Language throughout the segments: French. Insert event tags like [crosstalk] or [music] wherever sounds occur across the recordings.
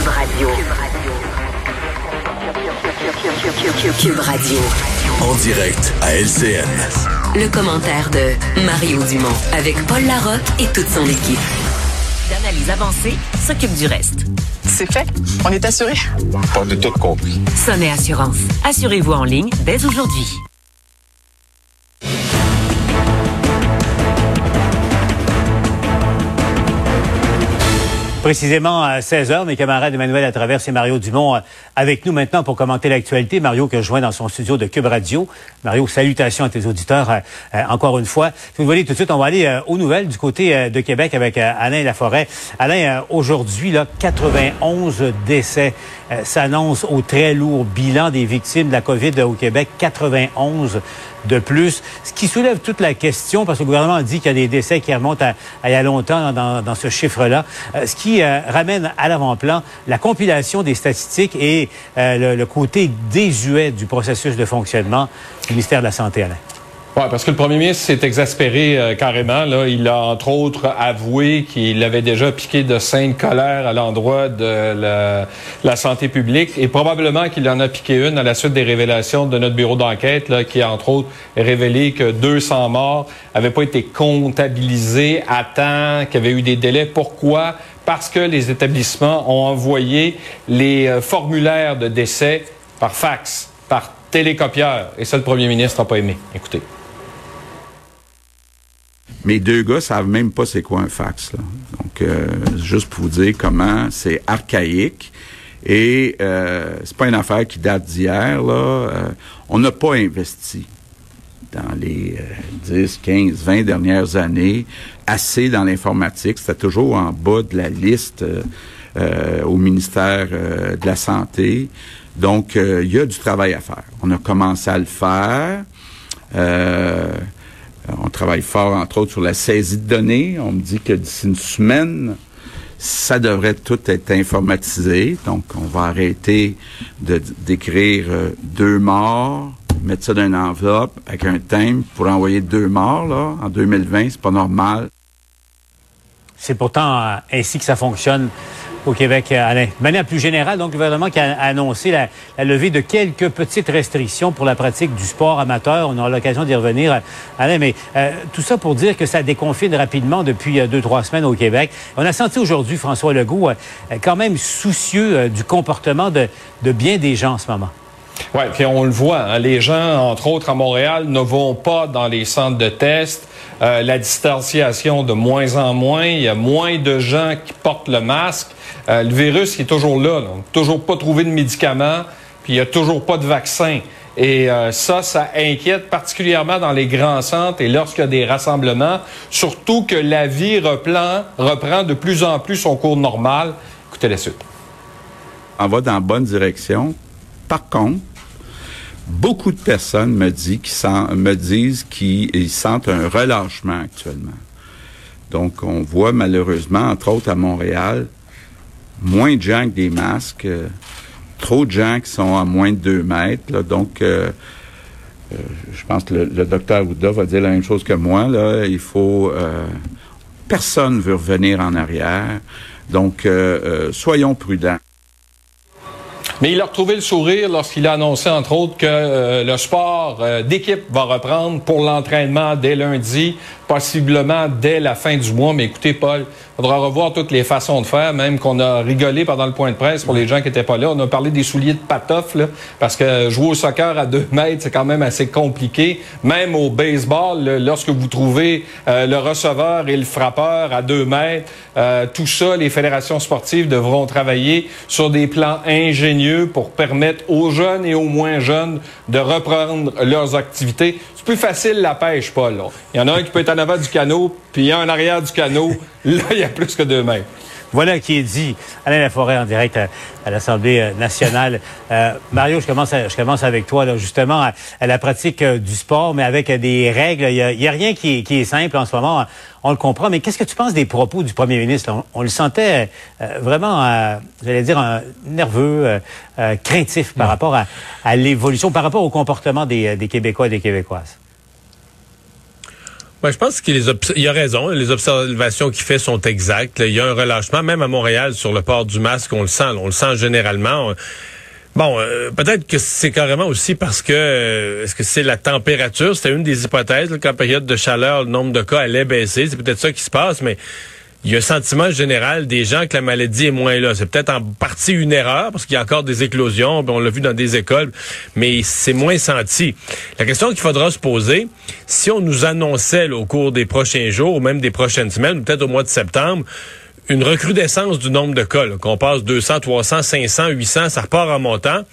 Cube Radio. Cube Radio. En direct à LCN. Le commentaire de Mario Dumont avec Paul Larocque et toute son équipe. D'analyse avancée s'occupe du reste. C'est fait. On est assuré. On a tout compris. Sonnet Assurance. Assurez-vous en ligne dès aujourd'hui. Précisément à 16h, mes camarades Emmanuel à travers et Mario Dumont euh, avec nous maintenant pour commenter l'actualité. Mario que je joins dans son studio de Cube Radio. Mario, salutations à tes auditeurs euh, euh, encore une fois. Si vous voulez tout de suite, on va aller aux nouvelles du côté de Québec avec Alain Laforêt. Alain, aujourd'hui, là, 91 décès s'annoncent au très lourd bilan des victimes de la COVID au Québec. 91 de plus. Ce qui soulève toute la question, parce que le gouvernement dit qu'il y a des décès qui remontent à, il y a longtemps dans, ce chiffre-là, euh, ce qui euh, ramène à l'avant-plan la compilation des statistiques et euh, le, côté désuet du processus de fonctionnement du ministère de la Santé, Alain. Oui, parce que le premier ministre s'est exaspéré euh, carrément. Il a, entre autres, avoué qu'il avait déjà piqué de sainte colère à l'endroit de la, santé publique et probablement qu'il en a piqué une à la suite des révélations de notre bureau d'enquête qui a, entre autres, révélé que 200 morts n'avaient pas été comptabilisés à temps, qu'il y avait eu des délais. Pourquoi? Parce que les établissements ont envoyé les euh, formulaires de décès par fax, par télécopieur. Et ça, le premier ministre n'a pas aimé. Écoutez. Mes deux gars savent même pas c'est quoi un fax. Là. Donc, euh, juste pour vous dire comment c'est archaïque. Et euh, c'est pas une affaire qui date d'hier. Là. Euh, on n'a pas investi dans les 10, 15, 20 dernières années assez dans l'informatique. C'était toujours en bas de la liste euh, au ministère de la Santé. Donc, il y a du travail à faire. On a commencé à le faire. Euh, on travaille fort, entre autres, sur la saisie de données. On me dit que d'ici une semaine, ça devrait tout être informatisé. Donc, on va arrêter de d'écrire euh, deux morts, mettre ça dans une enveloppe avec un thème pour envoyer deux morts là en 2020. C'est pas normal. C'est pourtant euh, ainsi que ça fonctionne au Québec, euh, Alain. De manière plus générale, donc, le gouvernement qui a annoncé la, levée de quelques petites restrictions pour la pratique du sport amateur. On aura l'occasion d'y revenir, euh, Alain, mais euh, tout ça pour dire que ça déconfine rapidement depuis deux, trois semaines au Québec. On a senti aujourd'hui François Legault quand même soucieux du comportement de bien des gens en ce moment. Oui, puis on le voit, hein, les gens, entre autres à Montréal, ne vont pas dans les centres de test. Euh, la distanciation de moins en moins, il y a moins de gens qui portent le masque. Euh, le virus qui est toujours là, on n'a toujours pas trouvé de médicaments, puis il n'y a toujours pas de vaccin. Et euh, ça, ça inquiète particulièrement dans les grands centres et lorsqu'il y a des rassemblements, surtout que la vie reprend, reprend de plus en plus son cours normal. Écoutez la suite. On va dans la bonne direction. Par contre, beaucoup de personnes me, me disent qu'ils sentent un relâchement actuellement. Donc, on voit malheureusement, entre autres à Montréal, moins de gens avec des masques, euh, trop de gens qui sont à moins de deux mètres. donc, euh, euh, je pense que le, docteur Ouda va dire la même chose que moi. Là, il faut... personne veut revenir en arrière. Donc, soyons prudents. Mais il a retrouvé le sourire lorsqu'il a annoncé, entre autres, que euh, le sport euh, d'équipe va reprendre pour l'entraînement dès lundi, possiblement dès la fin du mois. Mais écoutez, Paul, faudra revoir toutes les façons de faire, même qu'on a rigolé pendant le point de presse pour les gens qui n'étaient pas là. On a parlé des souliers de patoff, là, parce que jouer au soccer à deux [laughs] mètres, c'est quand même assez compliqué. Même au baseball, lorsque vous trouvez euh, le receveur et le frappeur à deux mètres, tout ça, les fédérations sportives devront travailler sur des plans ingénieux pour permettre aux jeunes et aux moins jeunes de reprendre leurs activités. C'est plus facile la pêche, Paul. Il y en a un qui peut être en avant du canot, puis a en arrière du canot. [laughs] Là, il y a plus que deux mains. Voilà qui est dit. Alain Laforêt en direct à, l'Assemblée euh, nationale. Euh, Mario, je commence, je commence avec toi, là, justement, à, la pratique euh, du sport, mais avec des règles. Il n'y a, rien qui est, simple en ce moment. On le comprend. Mais qu'est-ce que tu penses des propos du premier ministre? On, le sentait vraiment, j'allais dire, nerveux, craintif par rapport à, l'évolution, par rapport au comportement des, des Québécois et des Québécoises. Je pense qu'il y a raison. Les observations qu'il fait sont exactes. Il y a un relâchement, même à Montréal, sur le port du masque. On le sent. On le sent généralement. Bon, euh, peut-être que c'est carrément aussi parce que euh, est-ce que c'est la température? C'était une des hypothèses qu'en période de chaleur, le nombre de cas allait baisser. C'est peut-être ça qui se passe, mais il y a un sentiment général des gens que la maladie est moins là. C'est peut-être en partie une erreur parce qu'il y a encore des éclosions, on l'a vu dans des écoles, mais c'est moins senti. La question qu'il faudra se poser, si on nous annonçait au cours des prochains jours ou même des prochaines semaines, peut-être au mois de septembre, une recrudescence du nombre de cas, qu'on passe 200, 300, 500, 800, ça repart en montant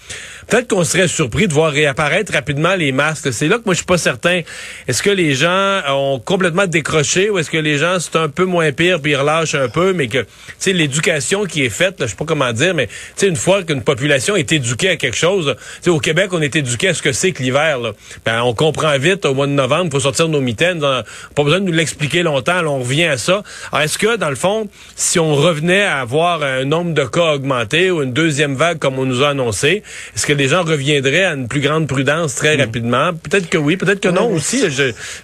peut-être qu'on serait surpris de voir réapparaître rapidement les masques. C'est là que moi je suis pas certain. Est-ce que les gens ont complètement décroché ou est-ce que les gens c'est un peu moins pire puis ils relâchent un peu, mais que tu sais l'éducation qui est faite, je sais pas comment dire, mais tu sais une fois qu'une population est éduquée à quelque chose, tu au Québec on est éduqué à ce que c'est que l'hiver. Ben, on comprend vite au mois de novembre, faut sortir nos mitaines. Pas besoin de nous l'expliquer longtemps. Là, on revient à ça. Est-ce que dans le fond, si on revenait à avoir un nombre de cas augmenté ou une deuxième vague comme on nous a annoncé, est-ce que les gens reviendraient à une plus grande prudence très hmm. rapidement? Peut-être que oui, peut-être que non aussi.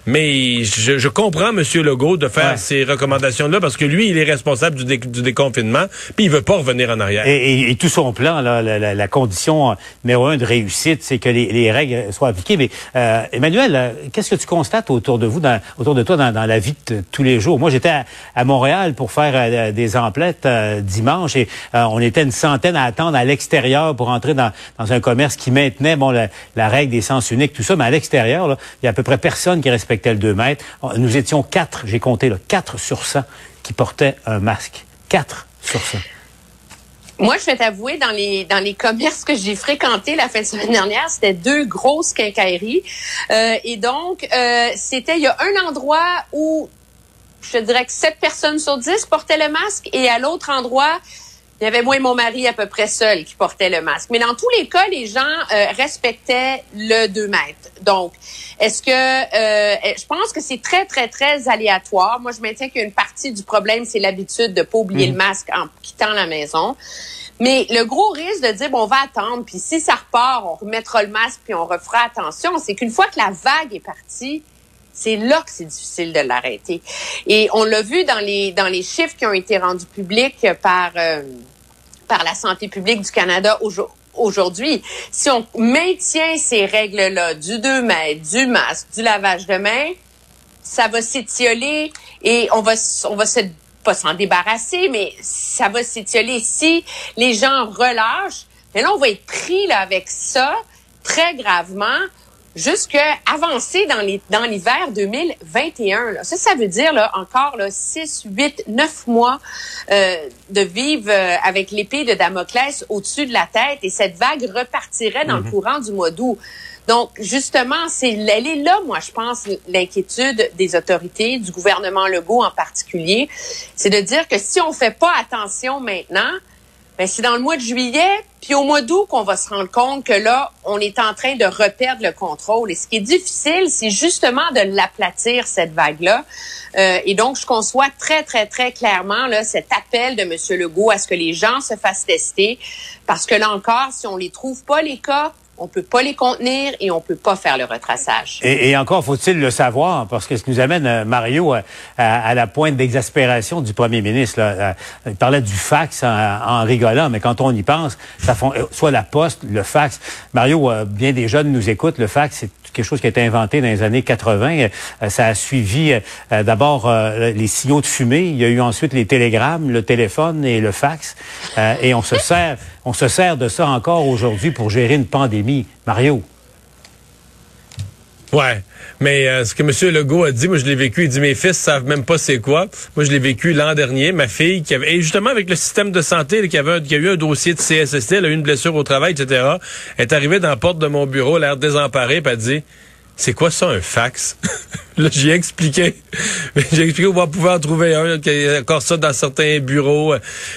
mais je, comprends M. Legault de faire ces recommandations-là parce que lui, il est responsable du, déconfinement, puis il veut pas revenir en arrière. Et, tout son plan, la, condition numéro un de réussite, c'est que les, règles soient appliquées. Mais euh, Emmanuel, euh, qu'est-ce que tu constates autour de vous, autour de toi, dans, la vie de tous les jours? Moi, j'étais à, Montréal pour faire euh, des emplettes dimanche et on était une centaine à attendre à l'extérieur pour entrer dans, un commerce qui maintenait bon la, règle des sens uniques, tout ça, mais à l'extérieur, il y a à peu près personne qui respectait le 2 mètres. Nous étions quatre, j'ai compté, quatre sur 100 qui portaient un masque. Quatre sur 100. Moi, je vais t'avouer, dans les dans les commerces que j'ai fréquentés la fin de semaine dernière, c'était deux grosses quincailleries. Euh, et donc, euh, c'était, il y a un endroit où je dirais que sept personnes sur dix portaient le masque et à l'autre endroit, il y avait moi et mon mari à peu près seul qui portait le masque. Mais dans tous les cas, les gens euh, respectaient le 2 mètres. Donc, est-ce que euh, je pense que c'est très, très, très aléatoire. Moi, je maintiens qu'une partie du problème, c'est l'habitude de pas oublier le mhm. masque en quittant la maison. Mais le gros risque de dire, bon, on va attendre, puis si ça repart, on remettra le masque, puis on refera attention, c'est qu'une fois que la vague est partie, c'est là que c'est difficile de l'arrêter. Et on l'a vu dans les dans les chiffres qui ont été rendus publics par euh, par la santé publique du Canada aujourd'hui. Si on maintient ces règles-là du 2 mètres, du masque, du lavage de main, ça va s'étioler et on va on va se pas s'en débarrasser, mais ça va s'étioler si les gens relâchent. Mais là, on va être pris là avec ça très gravement jusqu'à avancer dans les dans l'hiver 2021. Là. Ça, ça veut dire là, encore là, 6, 8, 9 mois euh, de vivre euh, avec l'épée de Damoclès au-dessus de la tête et cette vague repartirait dans le mhm. courant du mois d'août. Donc, justement, c'est, elle est là, moi, je pense, l'inquiétude des autorités, du gouvernement Legault en particulier, c'est de dire que si on fait pas attention maintenant, ben, c'est dans le mois de juillet, puis au mois d'août qu'on va se rendre compte que là, on est en train de reperdre le contrôle. Et ce qui est difficile, c'est justement de l'aplatir, cette vague-là. Euh, et donc, je conçois très, très, très clairement là, cet appel de M. Legault à ce que les gens se fassent tester. Parce que là encore, si on les trouve pas, les cas, on peut pas les contenir et on peut pas faire le retraçage. Et, encore faut-il le savoir, parce que ce nous amène, euh, Mario, à, la pointe d'exaspération du premier ministre. Là. Euh, il parlait du fax en, rigolant, mais quand on y pense, ça font, euh, soit la poste, le fax. Mario, bien des jeunes nous écoutent, le fax, c'est quelque chose qui a été inventé dans les années 80. ça a suivi d'abord les signaux de fumée. Il y a eu ensuite les télégrammes, le téléphone et le fax. et on se sert, on se sert de ça encore aujourd'hui pour gérer une pandémie. Mario? Ouais. Mais euh, ce que M. Legault a dit, moi je l'ai vécu, il dit mes fils savent même pas c'est quoi. Moi je l'ai vécu l'an dernier, ma fille qui avait et justement avec le système de santé qui avait qui a eu un dossier de CSST, elle a eu une blessure au travail, etc. Est arrivée dans la porte de mon bureau, l'air désemparée, puis elle dit c'est quoi ça un fax? [laughs] Là, j'ai expliqué. [laughs] j'ai expliqué qu'on va pouvoir trouver un, qu'il y a encore ça dans certains bureaux.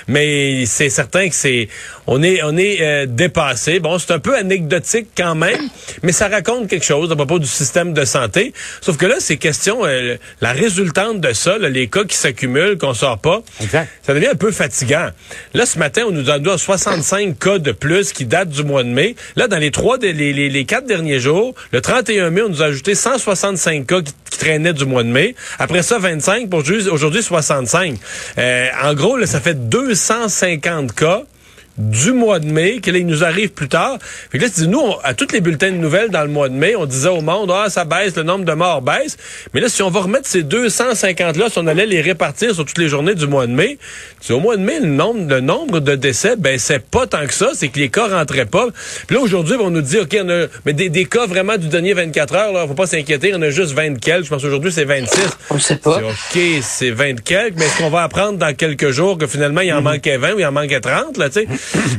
Mais c'est certain que c'est, on est, on est euh, dépassé. Bon, c'est un peu anecdotique quand même, mais ça raconte quelque chose à propos du système de santé. Sauf que là, c'est question, euh, la résultante de ça, les cas qui s'accumulent, qu'on sort pas, ça devient un peu fatigant. Là, ce matin, on nous a donné 65 cas de plus qui datent du mois de mai. Là, dans les trois, les, les, les quatre derniers jours, le 31 mai, on nous a ajouté 165 cas qui qui traînaient du mois de mai. Après ça, 25. Pour aujourd'hui, 65. Euh, en gros, là, ça fait 250 cas du mois de mai, que là, il nous arrive plus tard. Puis là, nous, à toutes les bulletins de nouvelles dans le mois de mai, on disait au monde, ah, ça baisse, le nombre de morts baisse. Mais là, si on va remettre ces 250-là, si on allait les répartir sur toutes les journées du mois de mai, au mois de mai, le nombre, le nombre de décès, ben, c'est pas tant que ça, c'est que les cas rentraient pas. Puis là, aujourd'hui, on nous dit, OK, on a, mais des, des cas vraiment du dernier 24 heures, là, faut pas s'inquiéter, on a juste 20 quelques. Je pense aujourd'hui, c'est 26. On sait pas. OK, c'est 20 quelques, mais est-ce qu'on va apprendre dans quelques jours que finalement, il en mm-hmm. manquait 20 ou il en manquait 30, là, tu sais?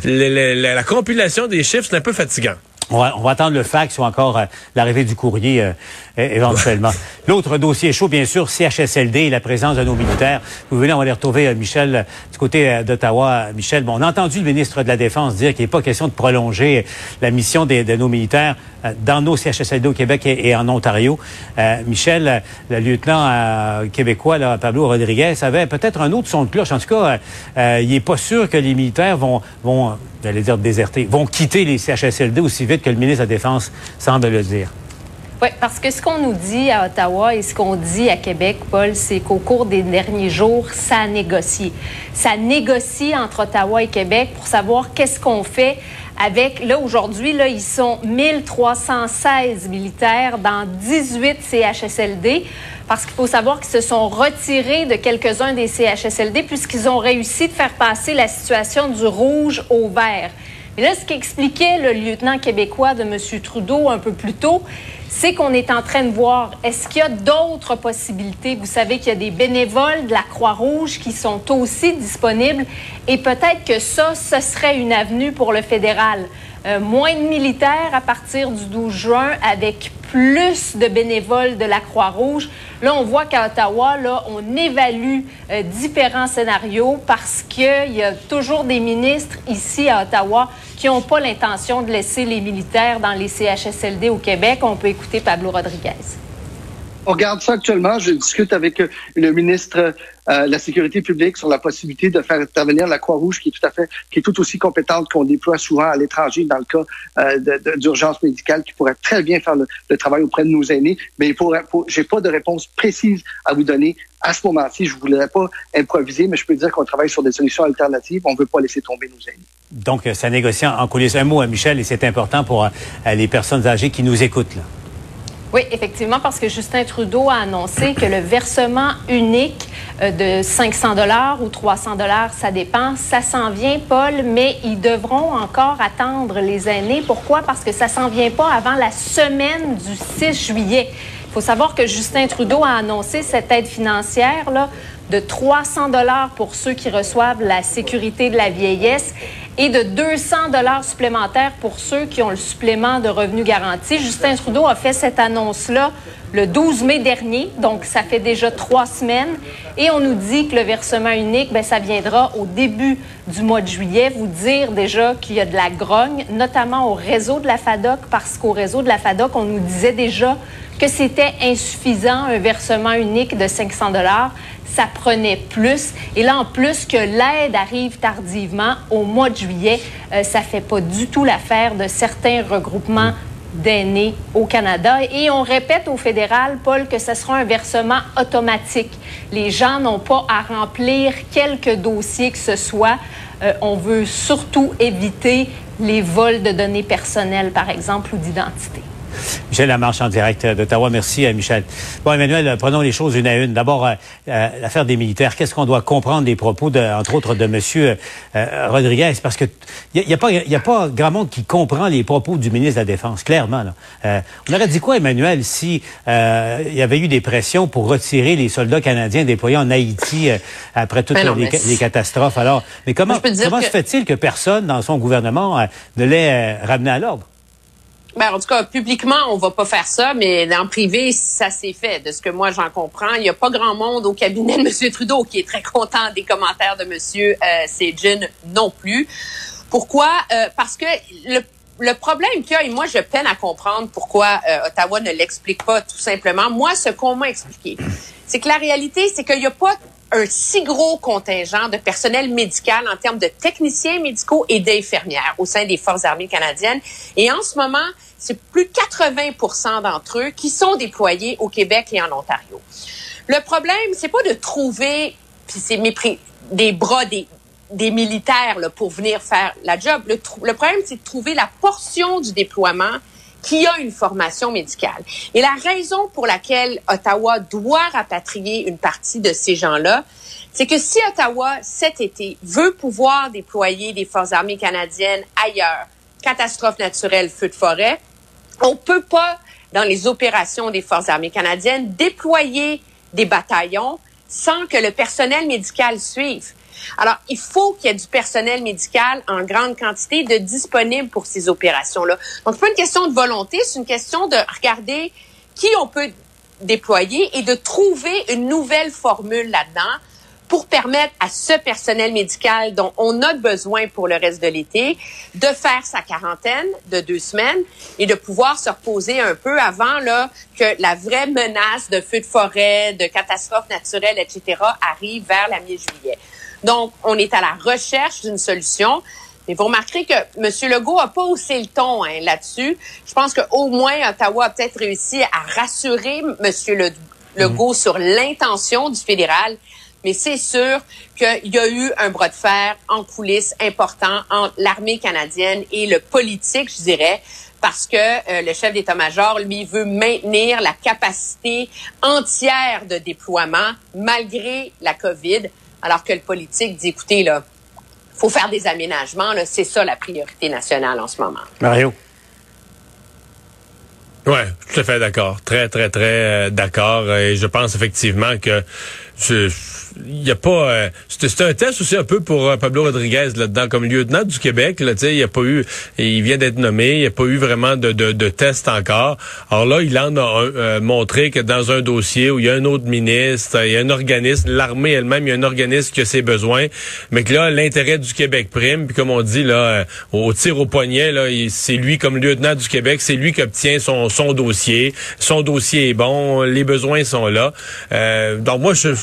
La, compilation des chiffres, c'est un peu fatigant. On va, on va, attendre le fax ou encore euh, l'arrivée du courrier euh, éventuellement. [laughs] L'autre dossier chaud, bien sûr, CHSLD et la présence de nos militaires. Vous venez, on va aller retrouver euh, Michel du côté d'Ottawa. Michel, bon, on a entendu le ministre de la Défense dire qu'il n'est pas question de prolonger la mission de nos militaires dans nos CHSLD au Québec et, en Ontario. Michel, le lieutenant québécois, là, Pablo Rodriguez, avait peut-être un autre son de cloche. En tout cas, il n'est pas sûr que les militaires vont, vont j'allais dire déserter, vont quitter les CHSLD aussi vite que le ministre de la Défense semble le dire. Oui, parce que ce qu'on nous dit à Ottawa et ce qu'on dit à Québec, Paul, c'est qu'au cours des derniers jours, ça a. Ça négocie entre Ottawa et Québec pour savoir qu'est-ce qu'on fait avec, là, aujourd'hui, là, ils sont 1316 militaires dans 18 CHSLD parce qu'il faut savoir qu'ils se sont retirés de quelques-uns des CHSLD puisqu'ils ont réussi de faire passer la situation du rouge au vert. Et là, ce qu'expliquait le lieutenant québécois de M. Trudeau un peu plus tôt, c'est qu'on est en train de voir, est-ce qu'il y a d'autres possibilités? Vous savez qu'il y a des bénévoles de la Croix-Rouge qui sont aussi disponibles et peut-être que ça, ce serait une avenue pour le fédéral. Euh, moins de militaires à partir du 12 juin avec plus de bénévoles de la Croix-Rouge. Là, on voit qu'à Ottawa, là, on évalue euh, différents scénarios parce qu'il y a toujours des ministres ici à Ottawa qui n'ont pas l'intention de laisser les militaires dans les CHSLD au Québec. On peut écouter Pablo Rodriguez. On regarde ça actuellement. Je discute avec le ministre euh, la sécurité publique sur la possibilité de faire intervenir la Croix-Rouge qui est tout à fait, qui est tout aussi compétente qu'on déploie souvent à l'étranger dans le cas euh, d'urgence médicale, qui pourrait très bien faire le, travail auprès de nos aînés. Mais pour, pour j'ai pas de réponse précise à vous donner à ce moment-ci. Je voudrais pas improviser, mais je peux dire qu'on travaille sur des solutions alternatives. On veut pas laisser tomber nos aînés. Donc, ça négocie en coulisses. Un mot à Michel, et c'est important pour euh, les personnes âgées qui nous écoutent. Là. Oui, effectivement, parce que Justin Trudeau a annoncé que le versement unique euh, de 500 dollars ou 300 dollars, ça dépend, ça s'en vient, Paul, mais ils devront encore attendre les aînés. Pourquoi? Parce que ça s'en vient pas avant la semaine du 6 juillet. Il faut savoir que Justin Trudeau a annoncé cette aide financière là, de 300 dollars pour ceux qui reçoivent la sécurité de la vieillesse et de 200 dollars supplémentaires pour ceux qui ont le supplément de revenus garanti. Justin Trudeau a fait cette annonce-là le 12 mai dernier, donc ça fait déjà trois semaines, et on nous dit que le versement unique, ben ça viendra au début du mois de juillet. Vous dire déjà qu'il y a de la grogne, notamment au réseau de la FADOC, parce qu'au réseau de la FADOC, on nous disait déjà que c'était insuffisant, un versement unique de 500 dollars ça prenait plus. Et là, en plus que l'aide arrive tardivement au mois de juillet, euh, ça fait pas du tout l'affaire de certains regroupements d'aînés au Canada. Et on répète au fédéral, Paul, que ce sera un versement automatique. Les gens n'ont pas à remplir quelques dossiers que ce soit. Euh, on veut surtout éviter les vols de données personnelles, par exemple, ou d'identité. Michel Lamarche en direct d'Ottawa. Merci, euh, Michel. Bon, Emmanuel, prenons les choses une à une. D'abord, euh, euh, l'affaire des militaires. Qu'est-ce qu'on doit comprendre des propos, de, entre autres, de M. Rodriguez? Parce que il n'y a, a pas grand monde qui comprend les propos du ministre de la Défense, clairement. on aurait dit quoi, Emmanuel, si il y avait eu des pressions pour retirer les soldats canadiens déployés en Haïti après toutes ben les, catastrophes? Alors, mais comment, comment se fait-il que personne dans son gouvernement ne l'ait ramené à l'ordre? Ben, en tout cas, publiquement, on va pas faire ça, mais en privé, ça s'est fait. De ce que moi, j'en comprends, il y a pas grand monde au cabinet de [laughs] M. Trudeau qui est très content des commentaires de M. Euh, Sejin non plus. Pourquoi? Euh, parce que le le problème qu'il y a, et moi, je peine à comprendre pourquoi euh, Ottawa ne l'explique pas tout simplement. Moi, ce qu'on m'a expliqué, c'est que la réalité, c'est qu'il n'y a pas un si gros contingent de personnel médical en termes de techniciens médicaux et d'infirmières au sein des Forces armées canadiennes. Et en ce moment, c'est plus de 80% d'entre eux qui sont déployés au Québec et en Ontario. Le problème, c'est pas de trouver, puis c'est des bras des, des militaires là, pour venir faire la job. Le, le problème, c'est de trouver la portion du déploiement qui a une formation médicale. Et la raison pour laquelle Ottawa doit rapatrier une partie de ces gens-là, c'est que si Ottawa, cet été, veut pouvoir déployer des forces armées canadiennes ailleurs, catastrophe naturelle, feu de forêt, on peut pas, dans les opérations des forces armées canadiennes, déployer des bataillons sans que le personnel médical suive. Alors, il faut qu'il y ait du personnel médical en grande quantité de disponible pour ces opérations-là. Donc, c'est pas une question de volonté, c'est une question de regarder qui on peut déployer et de trouver une nouvelle formule là-dedans pour permettre à ce personnel médical dont on a besoin pour le reste de l'été de faire sa quarantaine de deux semaines et de pouvoir se reposer un peu avant là que la vraie menace de feux de forêt, de catastrophes naturelles, etc. arrive vers la mi-juillet. Donc, on est à la recherche d'une solution. Mais vous remarquerez que M. Legault a pas haussé le ton hein, là-dessus. Je pense qu'au moins, Ottawa a peut-être réussi à rassurer M. Legault sur l'intention du fédéral. Mais c'est sûr qu'il y a eu un bras de fer en coulisses important entre l'armée canadienne et le politique, je dirais, parce que euh, le chef d'état-major, lui, veut maintenir la capacité entière de déploiement malgré la COVID alors que le politique dit, écoutez, là, faut faire des aménagements, là, c'est ça la priorité nationale en ce moment. Mario? Ouais, tout à fait d'accord. Très, très, très euh, d'accord. Et je pense effectivement que il y a pas euh, c'est un test aussi un peu pour euh, Pablo Rodriguez là-dedans. Comme lieutenant du Québec là tu sais il a pas eu il vient d'être nommé il a pas eu vraiment de, de, de test encore. Alors là il en a euh, montré que dans un dossier où il y a un autre ministre il y a un organisme l'armée elle-même il y a un organisme qui a ses besoins mais que là l'intérêt du Québec prime. Puis comme on dit là au tir au poignet là c'est lui comme lieutenant du Québec c'est lui qui obtient son son dossier. Son dossier est bon les besoins sont là. Donc moi je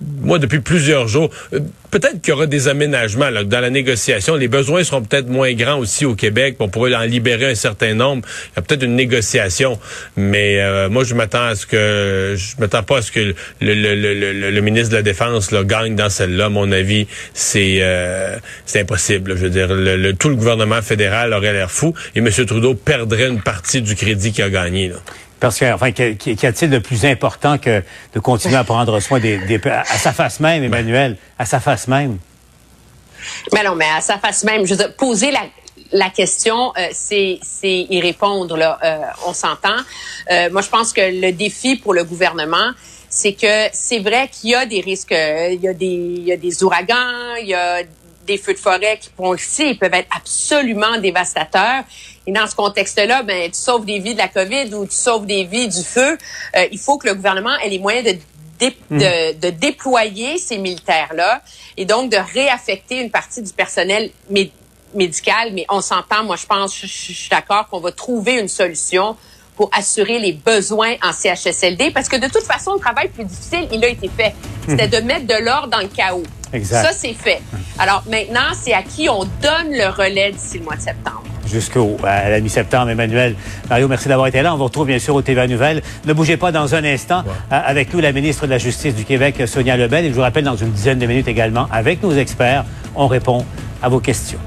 moi, depuis plusieurs jours, euh, peut-être qu'il y aura des aménagements dans la négociation. Les besoins seront peut-être moins grands aussi au Québec. On pourrait en libérer un certain nombre. Il y a peut-être une négociation. Mais euh, moi, je m'attends à ce que je m'attends pas à ce que le, ministre de la Défense là, gagne dans celle-là. Mon avis, c'est euh, c'est impossible. Je veux dire, tout le gouvernement fédéral aurait l'air fou et M. Trudeau perdrait une partie du crédit qu'il a gagné. Parce que, enfin, qu'y a-t-il de plus important que de continuer à prendre soin des, des à sa face même, Emmanuel, à sa face même? Mais non, mais à sa face même, je veux dire, poser la, question, euh, c'est y répondre. Là, euh, on s'entend. Euh, moi, je pense que le défi pour le gouvernement, c'est que c'est vrai qu'il y a des risques, il y a des, il y a des ouragans, des feux de forêt qui, on le sait, peuvent être absolument dévastateurs. Et dans ce contexte-là, ben, tu sauves des vies de la COVID ou tu sauves des vies du feu. Euh, il faut que le gouvernement ait les moyens de hmm. de, déployer ces militaires-là et donc de réaffecter une partie du personnel médical. Mais on s'entend, moi je pense, je, je suis d'accord qu'on va trouver une solution pour assurer les besoins en CHSLD parce que de toute façon, le travail plus difficile, il a été fait. C'était hmm. de mettre de l'ordre dans le chaos. Exact. Ça, c'est fait. Alors maintenant, c'est à qui on donne le relais d'ici le mois de septembre jusqu'au à la mi-septembre. Emmanuel, Mario, merci d'avoir été là. On vous retrouve bien sûr au TVA Nouvelles. Ne bougez pas dans un instant. Avec nous, la ministre de la Justice du Québec, Sonia Lebel. Et je vous rappelle, dans une dizaine de minutes également, avec nos experts, on répond à vos questions.